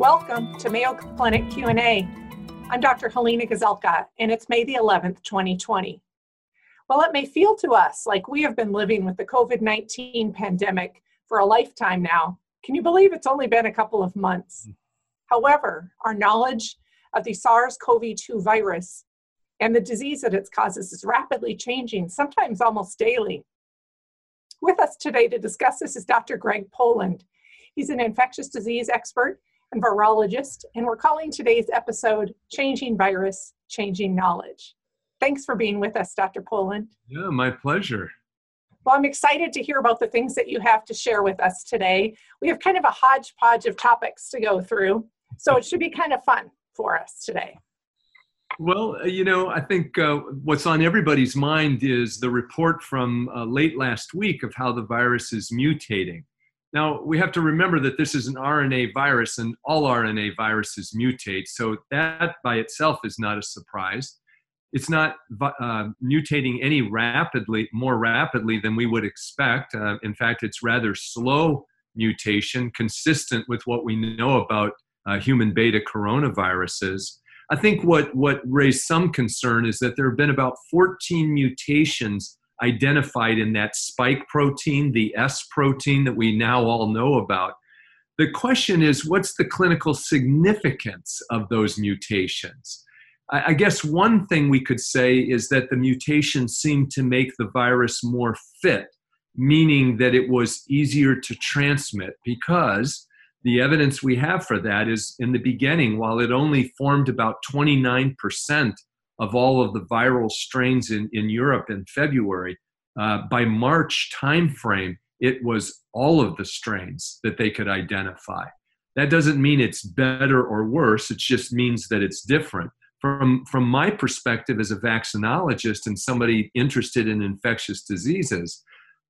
Welcome to Mayo Clinic Q&A. I'm Dr. Halena Gazelka, and it's May the 11th, 2020. While it may feel to us like we have been living with the COVID-19 pandemic for a lifetime now, can you believe it's only been a couple of months? Hmm. However, our knowledge of the SARS-CoV-2 virus and the disease that it causes is rapidly changing, sometimes almost daily. With us today to discuss this is Dr. Greg Poland. He's an infectious disease expert virologist, and we're calling today's episode Changing Virus, Changing Knowledge. Thanks for being with us, Dr. Poland. Yeah, my pleasure. Well, I'm excited to hear about the things that you have to share with us today. We have kind of a hodgepodge of topics to go through, so it should be kind of fun for us today. Well, uh, you know, I think uh, what's on everybody's mind is the report from uh, late last week of how the virus is mutating. Now, we have to remember that this is an RNA virus and all RNA viruses mutate, so that by itself is not a surprise. It's not uh, mutating any rapidly, more rapidly than we would expect. Uh, in fact, it's rather slow mutation, consistent with what we know about uh, human beta coronaviruses. I think what, what raised some concern is that there have been about 14 mutations identified in that spike protein, the S protein that we now all know about. The question is what's the clinical significance of those mutations? I guess one thing we could say is that the mutations seem to make the virus more fit, meaning that it was easier to transmit because the evidence we have for that is in the beginning, while it only formed about 29% of all of the viral strains in, in Europe in February. Uh, by March timeframe, it was all of the strains that they could identify. That doesn't mean it's better or worse. It just means that it's different. From, from my perspective as a vaccinologist and somebody interested in infectious diseases,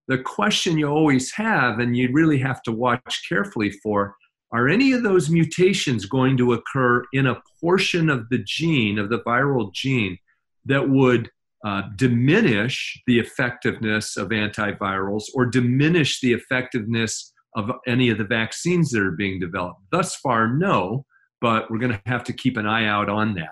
the question you always have, and you really have to watch carefully for, are any of those mutations going to occur in a portion of the gene, of the viral gene, that would uh, diminish the effectiveness of antivirals or diminish the effectiveness of any of the vaccines that are being developed? Thus far, no, but we're going to have to keep an eye out on that.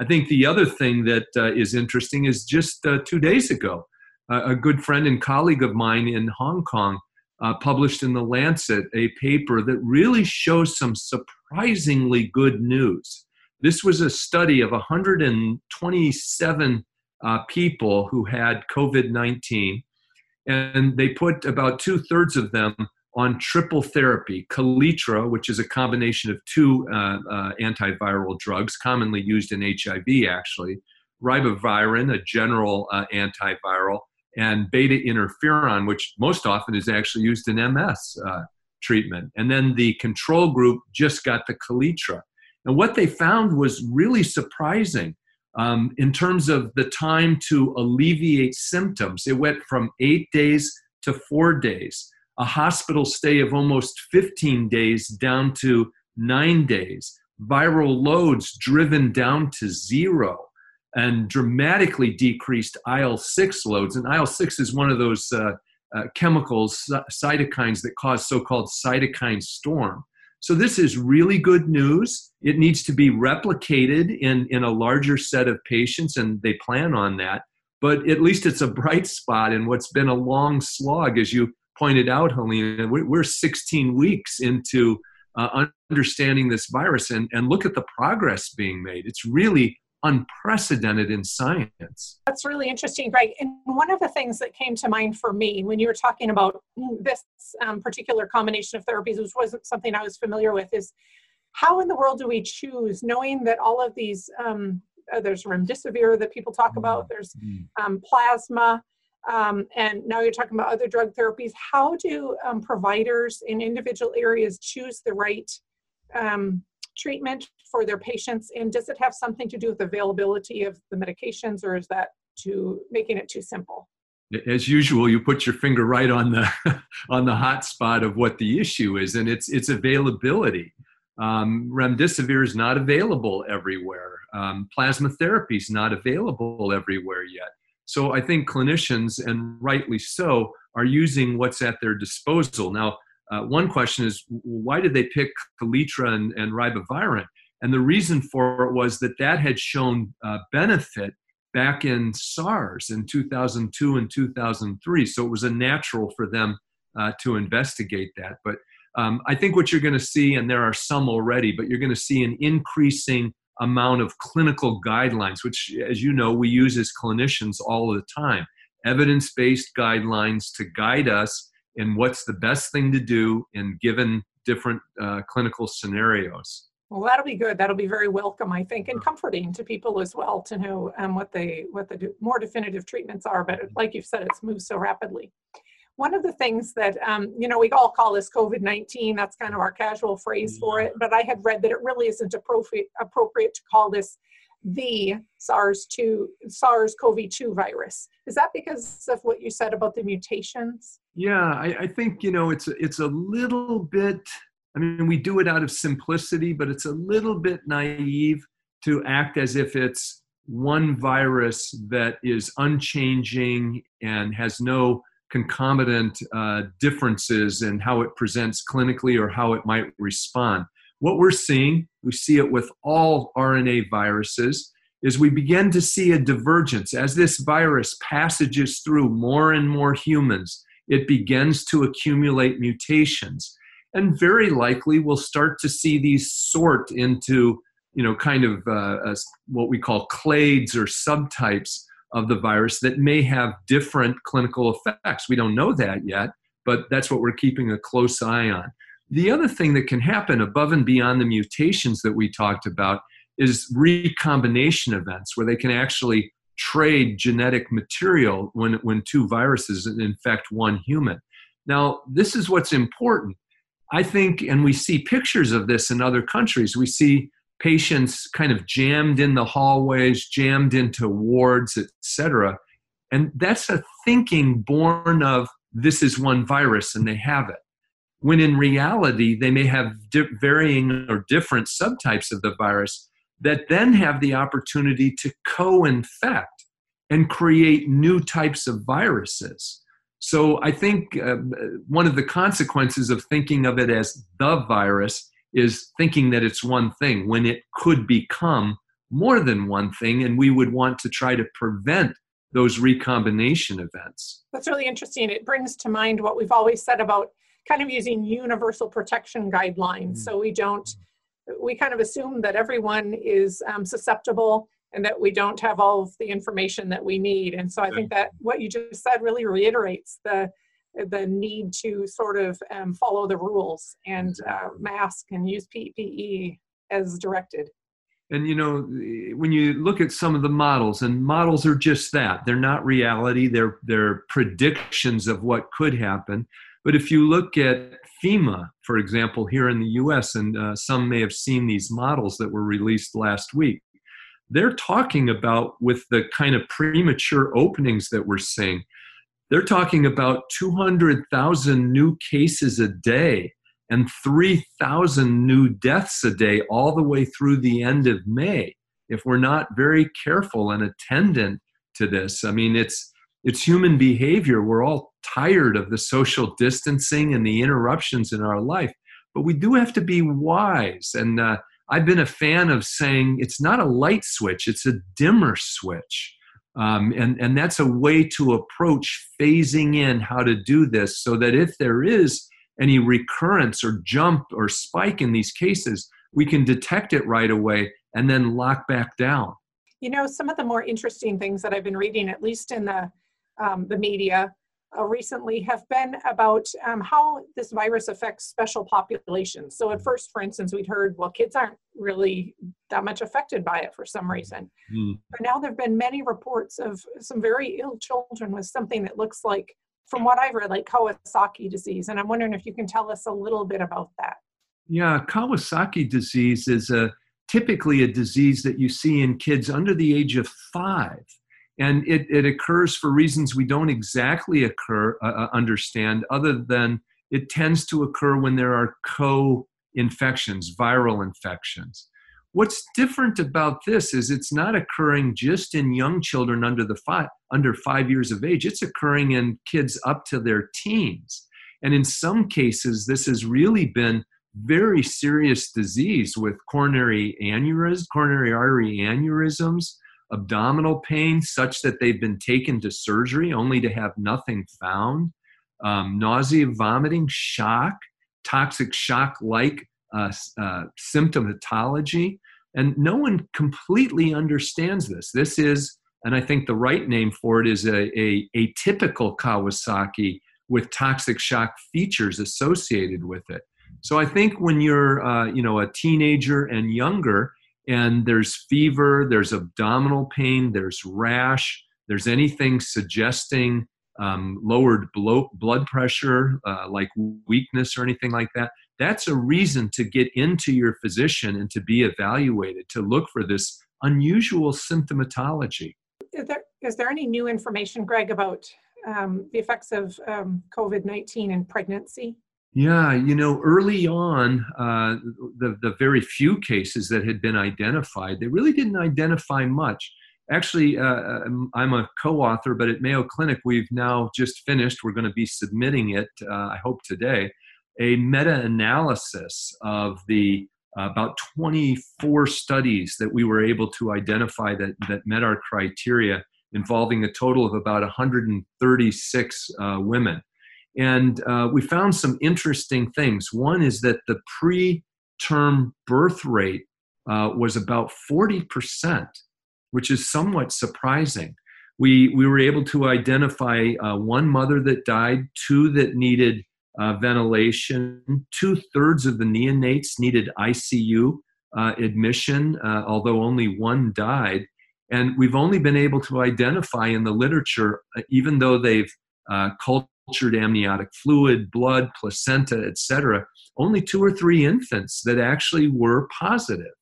I think the other thing that uh, is interesting is just uh, two days ago, a good friend and colleague of mine in Hong Kong uh, published in the Lancet a paper that really shows some surprisingly good news. This was a study of 127 uh, people who had COVID 19, and they put about two thirds of them on triple therapy Kaletra, which is a combination of two uh, uh, antiviral drugs commonly used in HIV, actually, ribavirin, a general uh, antiviral, and beta interferon, which most often is actually used in MS uh, treatment. And then the control group just got the Kaletra. And what they found was really surprising um, in terms of the time to alleviate symptoms. It went from eight days to four days, a hospital stay of almost 15 days down to nine days, viral loads driven down to zero and dramatically decreased IL 6 loads. And IL 6 is one of those uh, uh, chemicals, cytokines that cause so called cytokine storm. So, this is really good news. It needs to be replicated in, in a larger set of patients, and they plan on that. But at least it's a bright spot in what's been a long slog, as you pointed out, Halena. We're 16 weeks into uh, understanding this virus, and, and look at the progress being made. It's really unprecedented in science. That's really interesting, Greg. And one of the things that came to mind for me when you were talking about this um, particular combination of therapies, which wasn't something I was familiar with, is how in the world do we choose, knowing that all of these, um, uh, there's remdesivir that people talk about, mm-hmm. there's um, plasma, um, and now you're talking about other drug therapies. How do um, providers in individual areas choose the right um, treatment for their patients? And does it have something to do with availability of the medications, or is that to making it too simple? As usual, you put your finger right on the on the hot spot of what the issue is, and it's it's availability. Um, remdesivir is not available everywhere. Um, plasma therapy is not available everywhere yet. So I think clinicians, and rightly so, are using what's at their disposal. Now, uh, one question is why did they pick Kaletra and, and ribavirin? And the reason for it was that that had shown uh, benefit back in SARS in 2002 and 2003. So it was a natural for them uh, to investigate that. But um, I think what you're going to see, and there are some already, but you're going to see an increasing amount of clinical guidelines, which, as you know, we use as clinicians all the time evidence based guidelines to guide us in what's the best thing to do in given different uh, clinical scenarios. Well, that'll be good. That'll be very welcome, I think, and comforting to people as well to know um, what they what the more definitive treatments are. But like you've said, it's moved so rapidly. One of the things that um, you know we all call this COVID nineteen. That's kind of our casual phrase for it. But I had read that it really isn't appropriate appropriate to call this the SARS-2 SARS-CoV-2 virus. Is that because of what you said about the mutations? Yeah, I, I think you know it's it's a little bit. I mean, we do it out of simplicity, but it's a little bit naive to act as if it's one virus that is unchanging and has no concomitant uh, differences in how it presents clinically or how it might respond. What we're seeing, we see it with all RNA viruses, is we begin to see a divergence. As this virus passages through more and more humans, it begins to accumulate mutations. And very likely we'll start to see these sort into, you know, kind of uh, what we call clades or subtypes of the virus that may have different clinical effects. We don't know that yet, but that's what we're keeping a close eye on. The other thing that can happen above and beyond the mutations that we talked about is recombination events where they can actually trade genetic material when, when two viruses infect one human. Now, this is what's important. I think, and we see pictures of this in other countries, we see patients kind of jammed in the hallways, jammed into wards, etc. And that's a thinking born of this is one virus and they have it when in reality they may have di- varying or different subtypes of the virus that then have the opportunity to co infect and create new types of viruses. So I think uh, one of the consequences of thinking of it as the virus is thinking that it's one thing when it could become more than one thing, and we would want to try to prevent those recombination events. That's really interesting. It brings to mind what we've always said about kind of using universal protection guidelines. Mm. So we don't, we kind of assume that everyone is um, susceptible and that we don't have all of the information that we need. And so I think that what you just said really reiterates the the need to sort of um, follow the rules and uh, mask and use PPE as directed. And you know, when you look at some of the models, and models are just that—they're not reality; they're they're predictions of what could happen. But if you look at FEMA, for example, here in the US, and uh, some may have seen these models that were released last week, they're talking about with the kind of premature openings that we're seeing, they're talking about 200,000 new cases a day and 3,000 new deaths a day all the way through the end of May. If we're not very careful and attendant to this, I mean, it's it's human behavior. We're all tired of the social distancing and the interruptions in our life, but we do have to be wise. And uh, I've been a fan of saying it's not a light switch, it's a dimmer switch. Um, and, and that's a way to approach phasing in how to do this so that if there is any recurrence or jump or spike in these cases, we can detect it right away and then lock back down. You know, some of the more interesting things that I've been reading, at least in the um, the media uh, recently have been about um, how this virus affects special populations. So at first, for instance, we'd heard, well, kids aren't really that much affected by it for some reason. Mm. But now there have been many reports of some very ill children with something that looks like, from what I've read, like Kawasaki disease. And I'm wondering if you can tell us a little bit about that. Yeah, Kawasaki disease is a typically a disease that you see in kids under the age of five and it, it occurs for reasons we don't exactly occur uh, uh, understand other than it tends to occur when there are co-infections viral infections. What's different about this is it's not occurring just in young children under the five under five years of age. It's occurring in kids up to their teens. And in some cases, this has really been very serious disease with coronary aneurysms, coronary artery aneurysms, abdominal pain, such that they've been taken to surgery only to have nothing found, um, nausea, vomiting, shock, toxic shock like uh, uh, symptomatology. And no one completely understands this. This is, and I think the right name for it is a, a atypical Kawasaki with toxic shock features associated with it. So I think when you're, uh, you know, a teenager and younger, and there's fever, there's abdominal pain, there's rash, there's anything suggesting um, lowered blood pressure, uh, like weakness or anything like that, that's a reason to get into your physician and to be evaluated to look for this unusual symptomatology. Is there, is there any new information, Greg, about um, the effects of um, COVID 19 in pregnancy? Yeah, you know, early on, uh, the, the very few cases that had been identified, they really didn't identify much. Actually, uh, um, I'm a co author, but at Mayo Clinic, we've now just finished. We're going to be submitting it, uh, I hope today, a meta analysis of the uh, about 24 studies that we were able to identify that, that met our criteria, involving a total of about 136 uh, women. And uh, we found some interesting things. One is that the preterm birth rate uh, was about 40%, which is somewhat surprising. We, we were able to identify uh, one mother that died, two that needed uh, ventilation, two thirds of the neonates needed ICU uh, admission, uh, although only one died. And we've only been able to identify in the literature, even though they've cultivated cultured amniotic fluid, blood, placenta, etc., only two or three infants that actually were positive.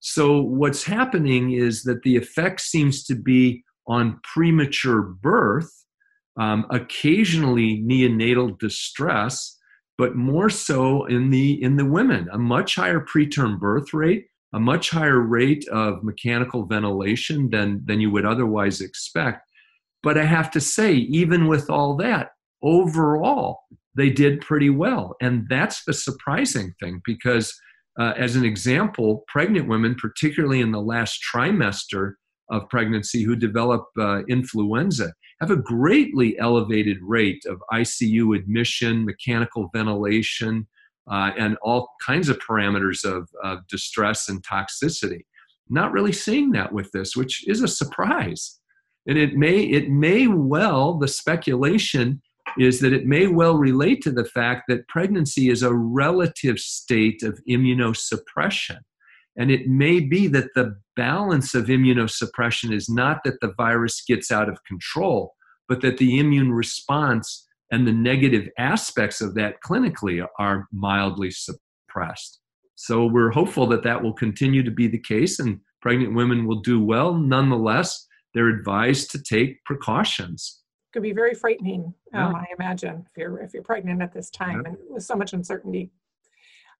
So, what's happening is that the effect seems to be on premature birth, um, occasionally neonatal distress, but more so in the in the women. A much higher preterm birth rate, a much higher rate of mechanical ventilation than than you would otherwise expect. But I have to say, even with all that, overall, they did pretty well. And that's the surprising thing because, uh, as an example, pregnant women, particularly in the last trimester of pregnancy, who develop uh, influenza, have a greatly elevated rate of ICU admission, mechanical ventilation, uh, and all kinds of parameters of, of distress and toxicity. Not really seeing that with this, which is a surprise. And it may, it may well, the speculation is that it may well relate to the fact that pregnancy is a relative state of immunosuppression. And it may be that the balance of immunosuppression is not that the virus gets out of control, but that the immune response and the negative aspects of that clinically are mildly suppressed. So we're hopeful that that will continue to be the case and pregnant women will do well. Nonetheless, they're advised to take precautions could be very frightening. Um, I imagine if you're if you're pregnant at this time and with so much uncertainty.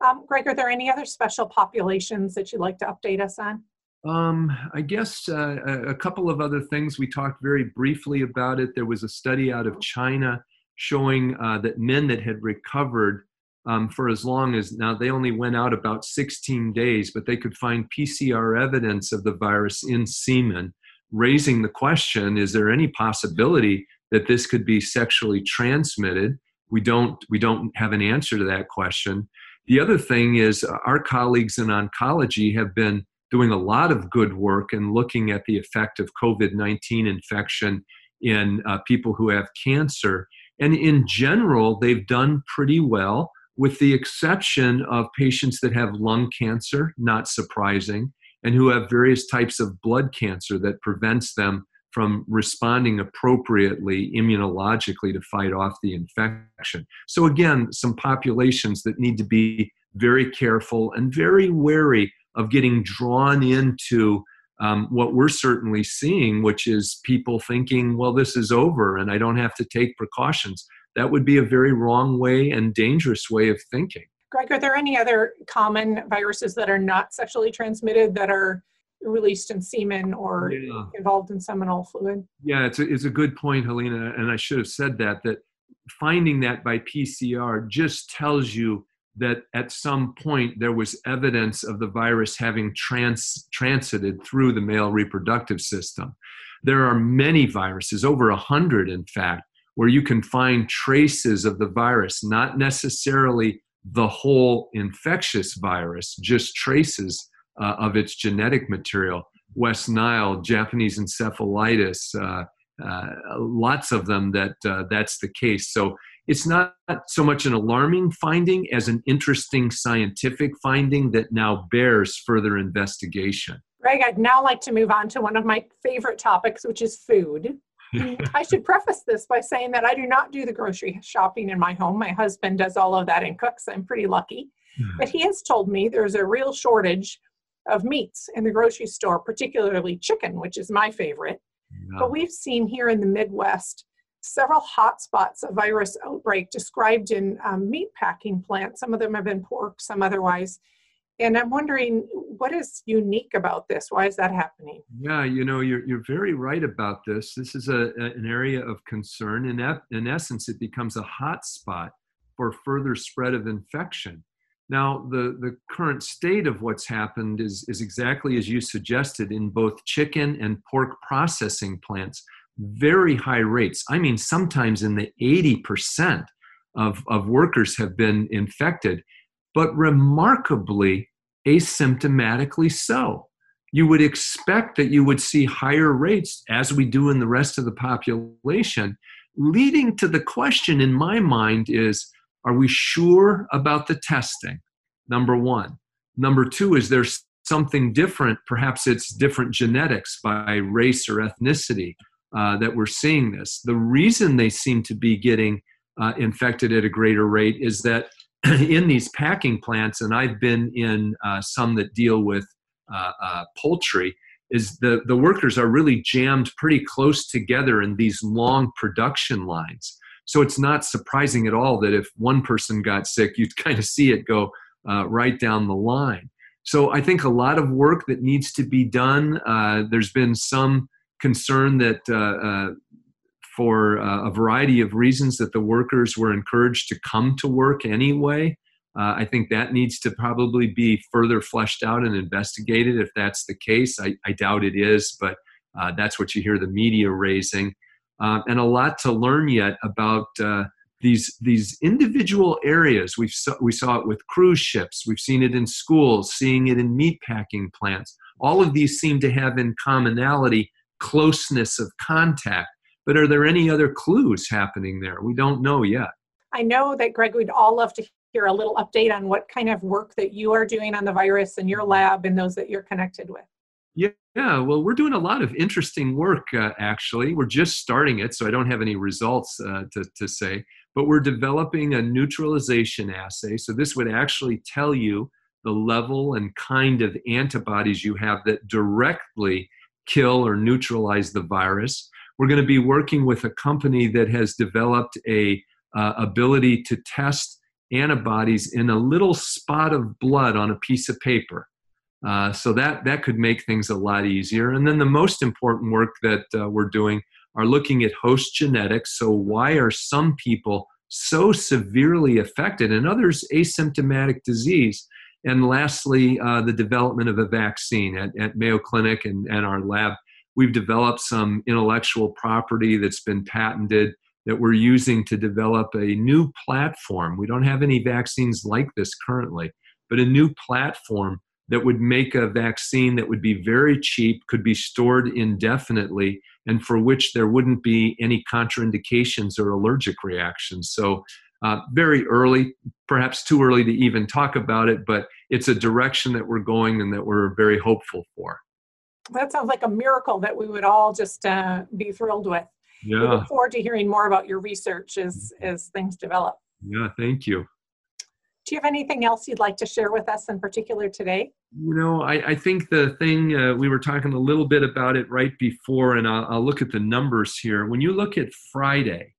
Um, Greg, are there any other special populations that you'd like to update us on? Um, I guess uh, a couple of other things. We talked very briefly about it. There was a study out of China showing uh, that men that had recovered um, for as long as now they only went out about 16 days, but they could find PCR evidence of the virus in semen, raising the question: Is there any possibility that this could be sexually transmitted. We don't we don't have an answer to that question. The other thing is uh, our colleagues in oncology have been doing a lot of good work and looking at the effect of COVID-19 infection in uh, people who have cancer. And in general, they've done pretty well, with the exception of patients that have lung cancer, not surprising, and who have various types of blood cancer that prevents them from responding appropriately immunologically to fight off the infection. So, again, some populations that need to be very careful and very wary of getting drawn into um, what we're certainly seeing, which is people thinking, well, this is over and I don't have to take precautions. That would be a very wrong way and dangerous way of thinking. Greg, are there any other common viruses that are not sexually transmitted that are released in semen or yeah. involved in seminal fluid. Yeah, it's a, it's a good point, Halena, and I should have said that, that finding that by PCR just tells you that at some point there was evidence of the virus having trans, transited through the male reproductive system. There are many viruses, over a hundred in fact, where you can find traces of the virus, not necessarily the whole infectious virus, just traces uh, of its genetic material. West Nile, Japanese encephalitis, uh, uh, lots of them that uh, that's the case. So it's not so much an alarming finding as an interesting scientific finding that now bears further investigation. Greg, I'd now like to move on to one of my favorite topics, which is food. I should preface this by saying that I do not do the grocery shopping in my home. My husband does all of that and cooks. I'm pretty lucky. Hmm. But he has told me there's a real shortage of meats in the grocery store, particularly chicken, which is my favorite. Yeah. But we've seen here in the Midwest several hotspots of virus outbreak described in um, meat packing plants. Some of them have been pork, some otherwise. And I'm wondering what is unique about this? Why is that happening? Yeah, you know, you're, you're very right about this. This is a, a an area of concern. In, in essence, it becomes a hot spot for further spread of infection. Now, the, the current state of what's happened is, is exactly as you suggested in both chicken and pork processing plants. Very high rates. I mean, sometimes in the 80% of, of workers have been infected but remarkably asymptomatically so. You would expect that you would see higher rates, as we do in the rest of the population, leading to the question in my mind is are we sure about the testing? Number one. Number two, is there something different? Perhaps it's different genetics by race or ethnicity uh, that we're seeing this. The reason they seem to be getting uh, infected at a greater rate is that in these packing plants, and I've been in uh, some that deal with uh, uh, poultry, is the, the workers are really jammed pretty close together in these long production lines. So it's not surprising at all that if one person got sick, you'd kind of see it go uh, right down the line. So I think a lot of work that needs to be done. Uh, there's been some concern that uh, for uh, a variety of reasons that the workers were encouraged to come to work anyway. Uh, I think that needs to probably be further fleshed out and investigated if that's the case. I, I doubt it is, but uh, that's what you hear the media raising. Uh, and a lot to learn yet about uh, these, these individual areas. We've we saw it with cruise ships, we've seen it in schools, seeing it in meatpacking plants. All of these seem to have in commonality closeness of contact but are there any other clues happening there? We don't know yet. I know that Greg, we'd all love to hear a little update on what kind of work that you are doing on the virus in your lab and those that you're connected with. Yeah, well, we're doing a lot of interesting work uh, actually. We're just starting it, so I don't have any results uh, to, to say, but we're developing a neutralization assay. So, this would actually tell you the level and kind of antibodies you have that directly kill or neutralize the virus. We're going to be working with a company that has developed a uh, ability to test antibodies in a little spot of blood on a piece of paper. Uh, so that that could make things a lot easier. And then the most important work that uh, we're doing are looking at host genetics. So why are some people so severely affected and others asymptomatic disease? And lastly, uh, the development of a vaccine at, at Mayo Clinic and, and our lab We've developed some intellectual property that's been patented that we're using to develop a new platform. We don't have any vaccines like this currently, but a new platform that would make a vaccine that would be very cheap, could be stored indefinitely, and for which there wouldn't be any contraindications or allergic reactions. So, uh, very early, perhaps too early to even talk about it, but it's a direction that we're going and that we're very hopeful for that sounds like a miracle that we would all just uh, be thrilled with. Yeah. We look forward to hearing more about your research as as things develop. Yeah, thank you. Do you have anything else you'd like to share with us in particular today? You know, I, I think the thing uh, we were talking a little bit about it right before, and I'll, I'll look at the numbers here. When you look at Friday,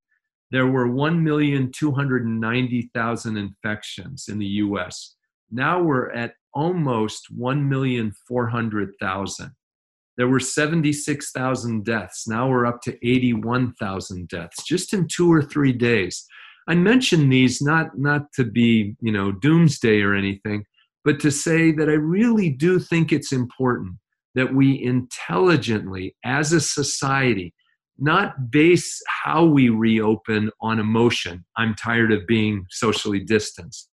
there were 1,290,000 infections in the US. Now we're at almost 1,400,000 there were 76,000 deaths. Now we're up to 81,000 deaths just in two or three days. I mention these not not to be you know doomsday or anything, but to say that I really do think it's important that we intelligently, as a society, not base how we reopen on emotion. I'm tired of being socially distanced,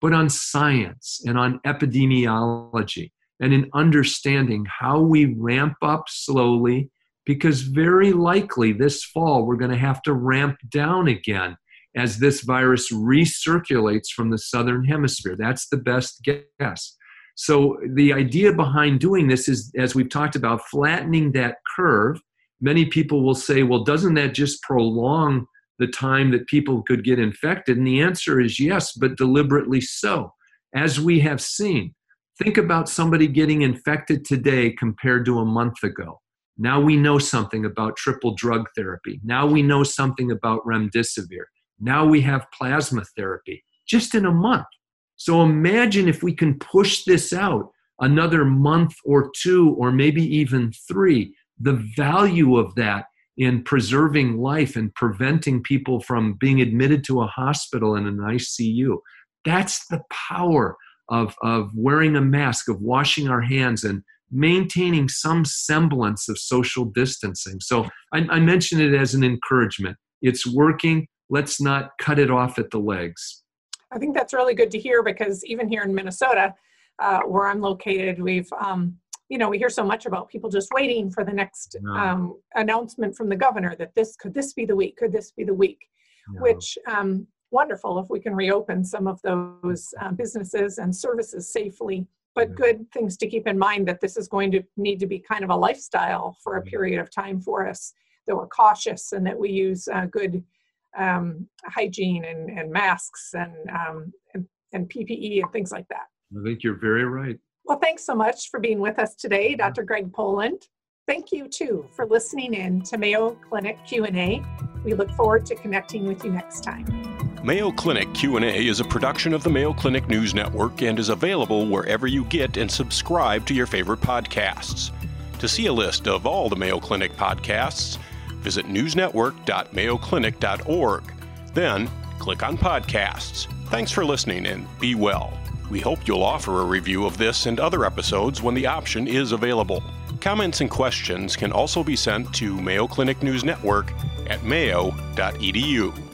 but on science and on epidemiology and in understanding how we ramp up slowly, because very likely this fall we're going to have to ramp down again as this virus recirculates from the southern hemisphere. That's the best guess. So, the idea behind doing this is, as we've talked about, flattening that curve. Many people will say, well, doesn't that just prolong the time that people could get infected? And the answer is yes, but deliberately so. As we have seen, think about somebody getting infected today compared to a month ago. Now we know something about triple drug therapy. Now we know something about remdesivir. Now we have plasma therapy just in a month. So imagine if we can push this out another month or two, or maybe even three, the value of that in preserving life and preventing people from being admitted to a hospital in an ICU. That's the power of, of wearing a mask, of washing our hands, and maintaining some semblance of social distancing. So I, I mention it as an encouragement. It's working. Let's not cut it off at the legs. I think that's really good to hear because even here in Minnesota, uh, where I'm located, we've um, you know we hear so much about people just waiting for the next no. um, announcement from the governor that this could this be the week, could this be the week, no. which um, wonderful if we can reopen some of those uh, businesses and services safely. But good things to keep in mind that this is going to need to be kind of a lifestyle for a period of time for us. That we're cautious and that we use uh, good um, hygiene and, and masks and, um, and, and PPE and things like that. I think you're very right. Well, thanks so much for being with us today, Dr. Greg Poland. Thank you too for listening in to Mayo Clinic Q&A. We look forward to connecting with you next time. Mayo Clinic Q&A is a production of the Mayo Clinic News Network and is available wherever you get and subscribe to your favorite podcasts. To see a list of all the Mayo Clinic podcasts, visit newsnetwork.mayoclinic.org. Then, click on Podcasts. Thanks for listening and be well. We hope you'll offer a review of this and other episodes when the option is available. Comments and questions can also be sent to Mayo Clinic News Network at mayo.edu.